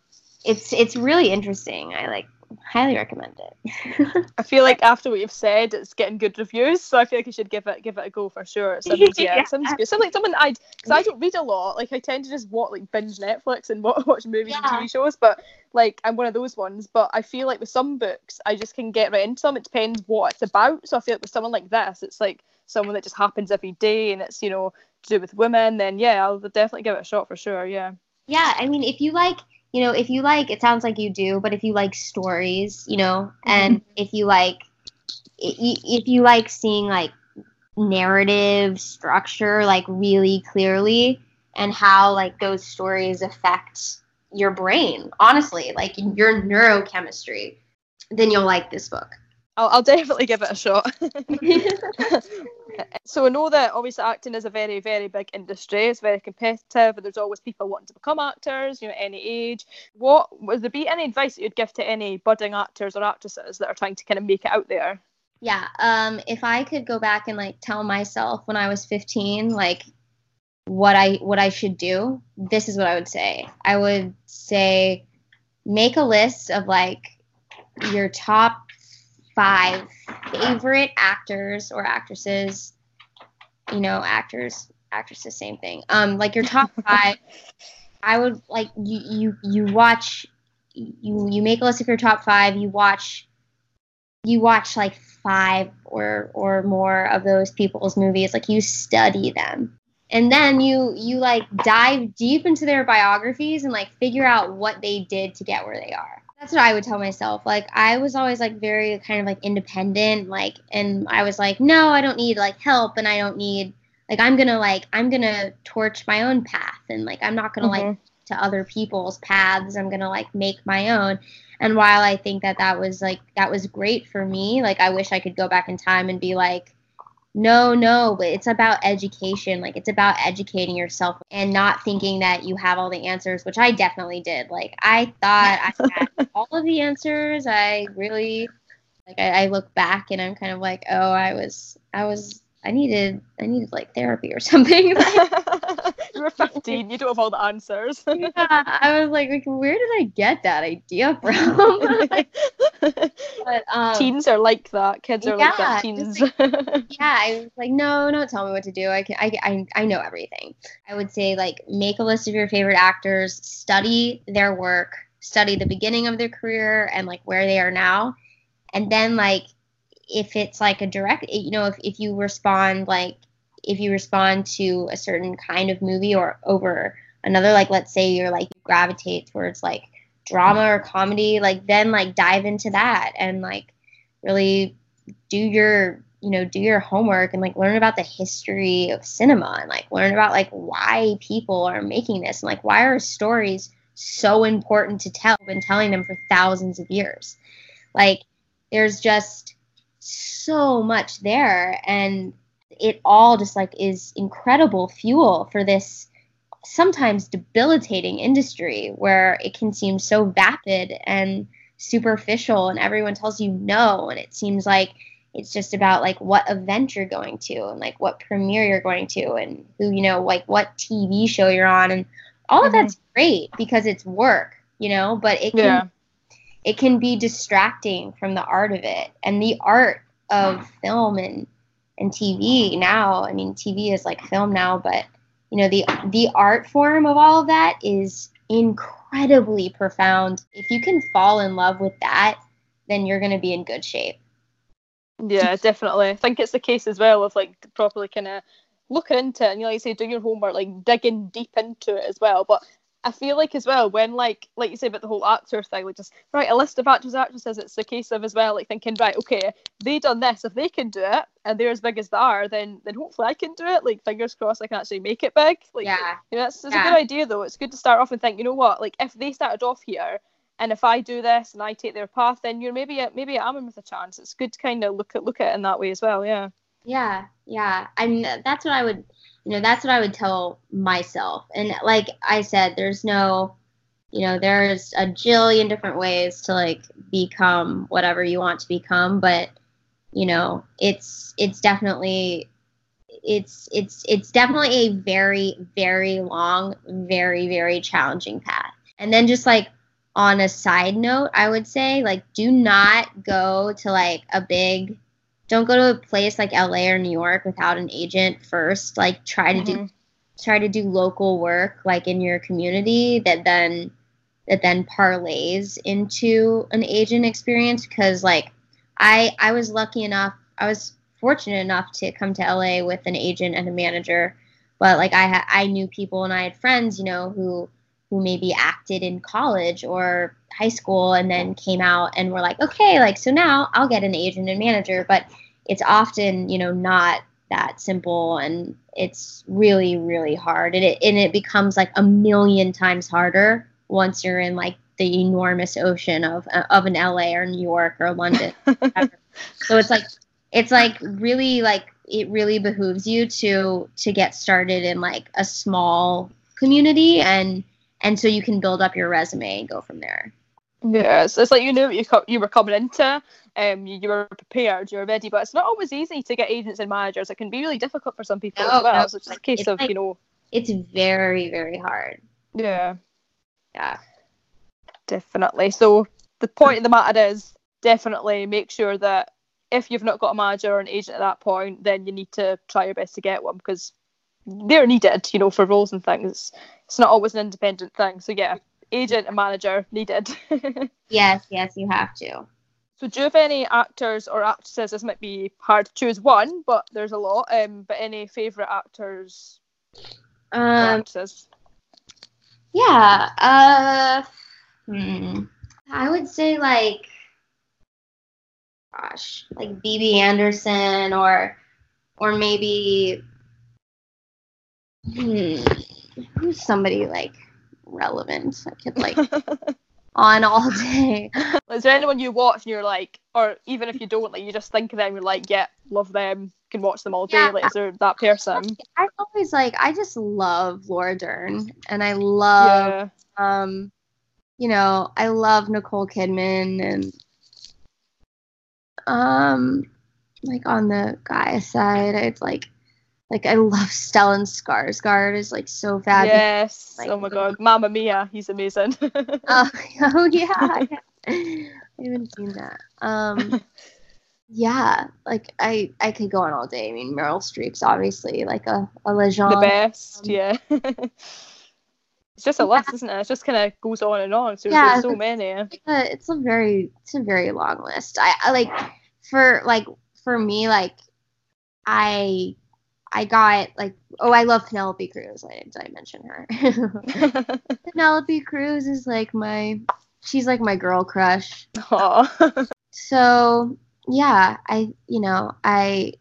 it's it's really interesting i like highly recommend it [laughs] I feel like after what you've said, it's getting good reviews, so I feel like you should give it give it a go for sure. Sounds, [laughs] yeah, Yeah. it sounds good. Someone I because I don't read a lot. Like I tend to just watch like binge Netflix and wa- [laughs] watch movies Yeah. and TV shows, but like I'm one of those ones. But I feel like with some books, I just can get right into them. It depends what it's about. So I feel like with someone like this, it's like someone that just happens every day, and it's you know to do with women. Then yeah, I'll definitely give it a shot for sure. Yeah. yeah i mean if you like you know if you like it sounds like you do but if you like stories you know mm-hmm. and if you like if you like seeing like narrative structure like really clearly and how like those stories affect your brain honestly like your neurochemistry then you'll like this book I'll, I'll definitely give it a shot. [laughs] so I know that obviously acting is a very, very big industry. It's very competitive, and there's always people wanting to become actors, you know, at any age. What would there be any advice that you'd give to any budding actors or actresses that are trying to kind of make it out there? Yeah, um, if I could go back and like tell myself when I was 15, like what I what I should do, this is what I would say. I would say make a list of like your top five favorite actors or actresses. You know, actors, actresses, same thing. Um, like your top [laughs] five. I would like you you you watch you you make a list of your top five. You watch you watch like five or or more of those people's movies. Like you study them and then you you like dive deep into their biographies and like figure out what they did to get where they are that's what i would tell myself. Like i was always like very kind of like independent like and i was like no i don't need like help and i don't need like i'm gonna like i'm gonna torch my own path and like i'm not gonna mm-hmm. like to other people's paths. I'm gonna like make my own. And while i think that that was like that was great for me like i wish i could go back in time and be like no, no, but it's about education. Like it's about educating yourself and not thinking that you have all the answers, which I definitely did. Like I thought I [laughs] had all of the answers. I really like I, I look back and I'm kind of like, oh, I was I was I needed I needed like therapy or [laughs] something. [laughs] [laughs] you were 15. You don't have all the answers. [laughs] yeah, I was like, like, where did I get that idea [laughs] from? but um, teens are like that. Kids are yeah, like that. Teens. Like, yeah, I was like, no, don't tell me what to do. I can, I, I, I know everything. I would say like make a list of your favorite actors, study their work, study the beginning of their career and like where they are now, and then like if it's like a direct, you know, if if you respond like if you respond to a certain kind of movie or over another, like let's say you're like gravitate towards like drama or comedy, like then like dive into that and like really do your you know do your homework and like learn about the history of cinema and like learn about like why people are making this and like why are stories so important to tell been telling them for thousands of years. Like there's just so much there and it all just like is incredible fuel for this sometimes debilitating industry where it can seem so vapid and superficial and everyone tells you no and it seems like it's just about like what event you're going to and like what premiere you're going to and who you know like what TV show you're on and all of mm-hmm. that's great because it's work you know but it can yeah. it can be distracting from the art of it and the art of film and and TV now. I mean TV is like film now but you know the the art form of all of that is incredibly profound. If you can fall in love with that then you're going to be in good shape. Yeah definitely. I think it's the case as well of like properly kind of looking into it and you know, like you say doing your homework like digging deep into it as well but I feel like as well when like like you say about the whole actor thing, like just right a list of actors actresses. It's the case of as well like thinking right okay they done this if they can do it and they're as big as they are then then hopefully I can do it. Like fingers crossed I can actually make it big. Like yeah, you know that's, that's yeah. a good idea though. It's good to start off and think you know what like if they started off here and if I do this and I take their path then you're maybe maybe I'm in with a chance. It's good to kind of look at look at it in that way as well. Yeah. Yeah, yeah. I mean that's what I would you know that's what i would tell myself. And like i said there's no you know there's a jillion different ways to like become whatever you want to become but you know it's it's definitely it's it's it's definitely a very very long very very challenging path. And then just like on a side note i would say like do not go to like a big don't go to a place like LA or New York without an agent first. Like try to mm-hmm. do try to do local work like in your community that then that then parlays into an agent experience because like I I was lucky enough I was fortunate enough to come to LA with an agent and a manager but like I had I knew people and I had friends you know who who maybe acted in college or high school and then came out and were like okay like so now I'll get an agent and manager but it's often you know not that simple and it's really really hard. And it and it becomes like a million times harder once you're in like the enormous ocean of uh, of an LA or New York or London. [laughs] So it's like it's like really like it really behooves you to to get started in like a small community and and so you can build up your resume and go from there yeah it's, it's like you knew what you, co- you were coming into um, you, you, were prepared, you were ready. But it's not always easy to get agents and managers. It can be really difficult for some people no, as well. No, so it's just a case of, like, you know. it's very very hard. Yeah, Yeah. definitely. So the point of the matter is definitely make sure that if you've not got a manager or an agent at that point, then you need to try your best to get one because they're needed, you know, for roles and things. It's not always an independent thing. So yeah, agent and manager needed. [laughs] Yes, yes, you have to. So do you have any actors or actresses? This might be hard to choose one, but there's a lot. Um, but any favourite actors Um, actresses? yeah. Uh, hmm. I would say like, gosh, like Bibi Andersson or, or maybe, hmm, who's somebody like relevant I could like [laughs] on all day. Is there anyone you watch and you're like, or even if you don't, like you just think of them, you're like, yeah, love them, can watch them all day. Yeah. Like, is there that person? I always like I just love Laura Dern and I love yeah. um you know, I love Nicole Kidman and um like on the guy side, it's like like I love Stellan Skarsgård is like so fabulous. Yes. Like, oh my god, Mamma Mia, he's amazing. [laughs] Oh, [laughs] oh yeah, yeah. [laughs] I haven't seen that. Um yeah, like I I could go on all day. I mean Meryl Streep's obviously like a, a legend. the best, um, yeah. it's just a list, isn't it? It just kind of goes on and on. So Yeah, there's so many. it's a, it's a very it's a very long list. I, I like for like for me like I I got like oh I love Penelope Cruz. I did I mention her? [laughs] Penelope Cruz is like my she's like my girl crush. Aw. So yeah, I you know I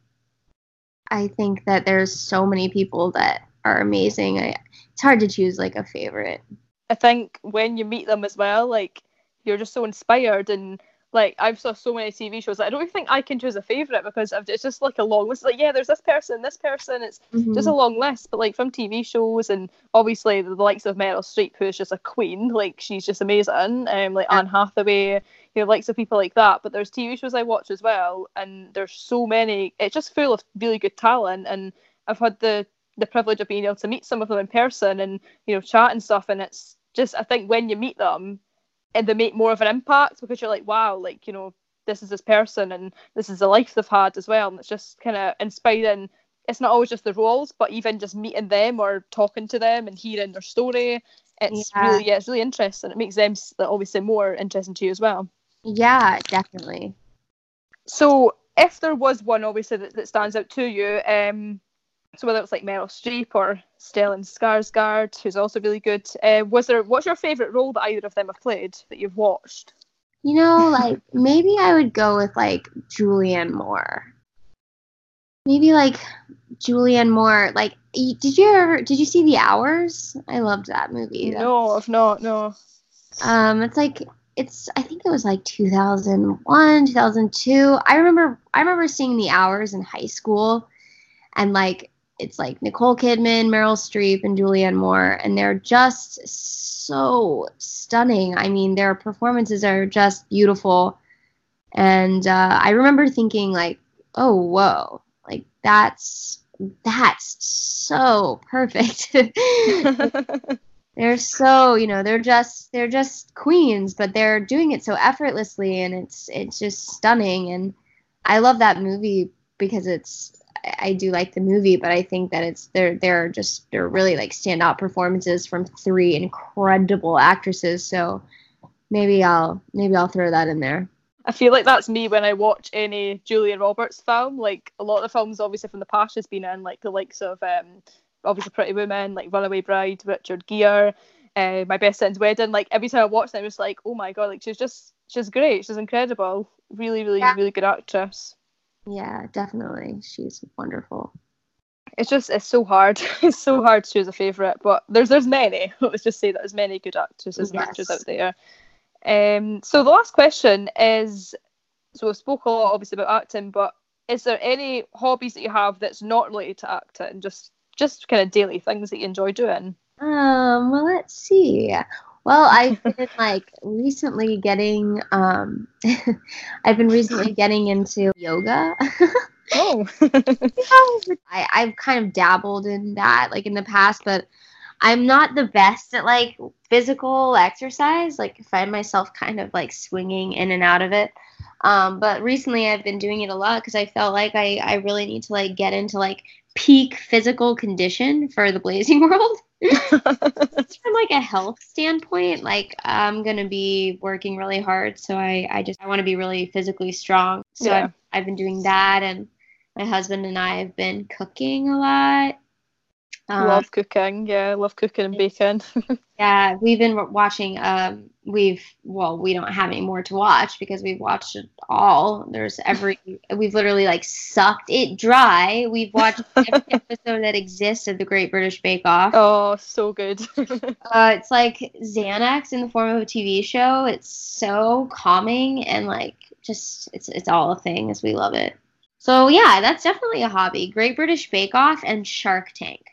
I think that there's so many people that are amazing. I, it's hard to choose like a favorite. I think when you meet them as well, like you're just so inspired and like I've saw so many TV shows that I don't even think I can choose a favourite because I've, it's just like a long list. Like yeah, there's this person, this person. It's just a long list. But like from TV shows and obviously the, the likes of Meryl Streep, who is just a queen. Like she's just amazing. Um, like Yeah. Anne Hathaway, you know, likes of people like that. But there's TV shows I watch as well, and there's so many. It's just full of really good talent, and I've had the the privilege of being able to meet some of them in person and you know chat and stuff. And it's just I think when you meet them, and they make more of an impact because you're like, wow, like you know, this is this person and this is the life they've had as well, and it's just kind of inspiring. It's not always just the roles, but even just meeting them or talking to them and hearing their story, it's Yeah. really yeah, it's really interesting. It makes them obviously more interesting to you as well. Yeah, definitely. So if there was one obviously that, that stands out to you, um, so whether it's like Meryl Streep or Stellan Skarsgård, who's also really good, uh, was there what's your favourite role that either of them have played that you've watched? You know, like maybe I would go with like Julianne Moore. Maybe like Julianne Moore. Like, did you ever did you see The Hours? I loved that movie. No, I've not. No. Um, it's like it's I think it was like 2001, 2002. I remember I remember seeing The Hours in high school, and like it's like Nicole Kidman, Meryl Streep, and Julianne Moore, and they're just so stunning. I mean, their performances are just beautiful, and uh, I remember thinking like, oh whoa, like that's that's so perfect. [laughs] they're so you know they're just they're just queens but they're doing it so effortlessly and it's it's just stunning and i love that movie because it's I- do like the movie but i think that it's they're they're just they're really like standout performances from three incredible actresses so maybe i'll maybe i'll throw that in there I feel like that's me when I watch any Julia Roberts film. Like a lot of the films, obviously from the past, has been in like the likes of um, obviously Pretty Woman, like Runaway Bride, Richard Gere, uh, My Best Friend's Wedding. Like every time I watch them, I'm just like, oh my god, like she's just she's great. She's incredible. Really, really, Yeah. really good actress. Yeah definitely she's wonderful It's just it's so hard. [laughs] it's so hard to choose a favourite, but there's there's many. [laughs] Let's just say that there's many good actresses and actors out there. Um, so the last question is, so we've spoke a lot obviously about acting, but is there any hobbies that you have that's not related to acting, just just kind of daily things that you enjoy doing? Um, well, let's see. Well, I've been like recently getting um [laughs] I've been recently getting into yoga. Oh. [laughs] I, I've kind of dabbled in that like in the past, but I'm not the best at like physical exercise. Like I find myself kind of like swinging in and out of it. Um, but recently I've been doing it a lot because I felt like I, I really need to like get into like peak physical condition for the blazing [laughs] world. from like a health standpoint, like I'm gonna be working really hard, so I I just I want to be really physically strong. So Yeah. I've, I've been doing that, and my husband and I have been cooking a lot. Um, love cooking. Yeah, love cooking and baking. [laughs] yeah, we've been watching. Um, we've well, we don't have any more to watch because we've watched it all. There's [laughs] every. We've literally like sucked it dry. We've watched [laughs] every episode that exists of the Great British Bake Off. oh, so good. Uh, it's like Xanax in the form of a TV show. It's so calming and like just it's it's all a thing as we love it. So yeah, that's definitely a hobby. Great British Bake Off and Shark Tank.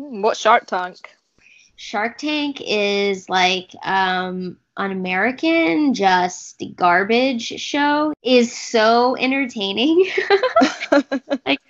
Mm, What's Shark Tank? Shark Tank is like um an American just garbage show is so entertaining. [laughs] like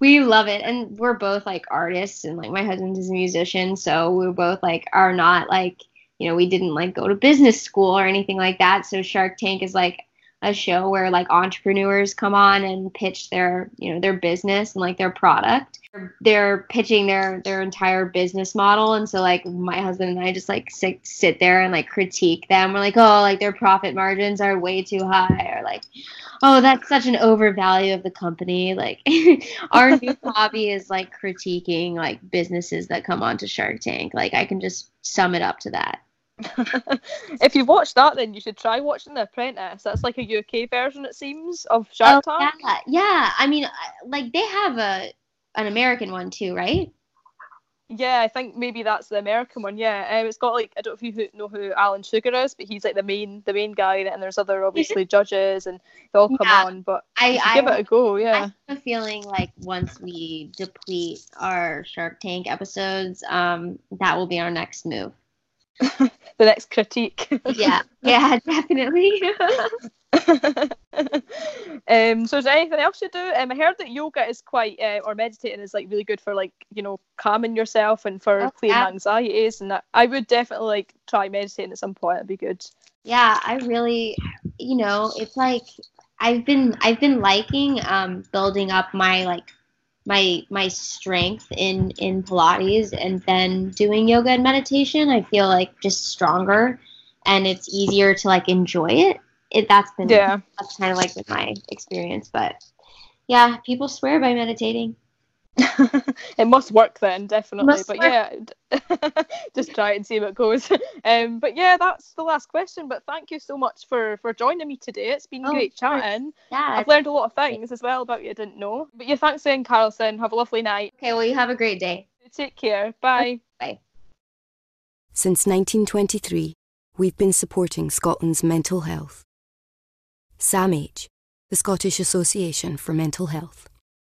we love it and we're both like artists and like my husband is a musician so we're both like are not like you know we didn't like go to business school or anything like that so shark tank is like a show where like entrepreneurs come on and pitch their you know their business and like their product. They're pitching their their entire business model. And so like my husband and i just like sit, sit there and like critique them. We're like oh like their profit margins are way too high or like oh that's such an overvalue of the company. Like [laughs] our new [laughs] hobby is like critiquing like businesses that come onto shark tank. Like i can just sum it up to that [laughs] if you've watched that, then you should try watching The Apprentice. That's like a UK version, it seems, of Shark oh, Tank. yeah yeah i mean like they have a an american one too right Yeah, I think maybe that's the American one. Yeah, um, it's got like I don't know if you who- know who Alan Sugar is, but he's like the main the main guy, and there's other obviously judges, and they all come Yeah. on. But i i give it a go. I Yeah, have a feeling like once we deplete our Shark Tank episodes, um, that will be our next move. [laughs] the next critique. Yeah, yeah, definitely. [laughs] um, so is there anything else you do? Um, I heard that yoga is quite, uh, or meditating is like really good for like you know calming yourself and for Oh, clearing yeah. anxieties, and that, I would definitely like try meditating at some point. It'd be good. yeah, I really, you know, it's like I've been I've been liking um, building up my like my my strength in in Pilates and then doing yoga and meditation. I feel like just stronger, and it's easier to like enjoy it. It that's been Yeah. that's kind of like been my experience, but yeah, people swear by meditating. [laughs] it must work then, definitely. Must but work. yeah, [laughs] just try it and see how it goes. [laughs] Um, but yeah, that's the last question. But thank you so much for for joining me today. It's been Oh, great of course. chatting. Yeah. I've learned a lot of things as well about you I didn't know. But yeah, thanks again, Carlson. Have a lovely night. Okay, well, you have a great day. Take care. Bye. Bye. Since 1923, we've been supporting Scotland's mental health. SAMH, the Scottish Association for Mental Health.